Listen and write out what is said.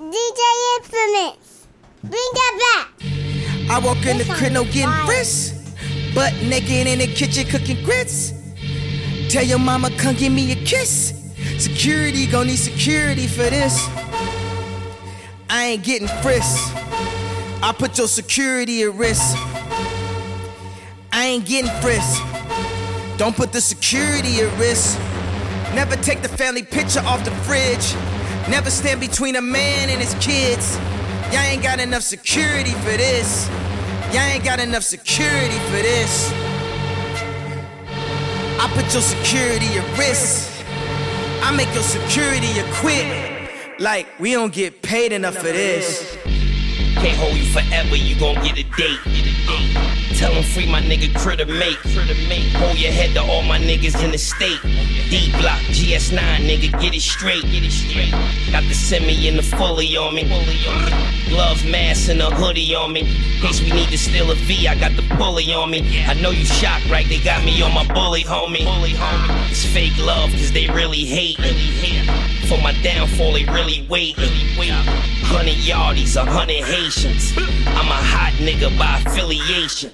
DJ Imfamous. Bring that back. I walk in the crib, no getting frisk. Butt naked in the kitchen cooking grits. Tell your mama, come give me a kiss. Security gon' need security for this. I ain't getting frisked. I put your security at risk. I ain't getting frisked. Don't put the security at risk. Never take the family picture off the fridge. Never stand between a man and his kids. Y'all ain't got enough security for this. Y'all ain't got enough security for this. I put your security at risk. I make your security a quit. Like, we don't get paid enough for this. Can't hold you forever, you gon' get a date. Tell him free my nigga critter mate. Hold your head to all my niggas in the state. D block, GS9, nigga, get it straight. Get it straight. Got the semi and the fully on me. Gloves, mask, and a hoodie on me. In case we need to steal a V, I got the bully on me. I know you shocked, right? They got me on my bully, homie. It's fake love, cause they really hate. Really hate. For my downfall, they really wait. Really wait. Hundred yardies, a hundred Haitians. I'm a hot nigga by affiliation.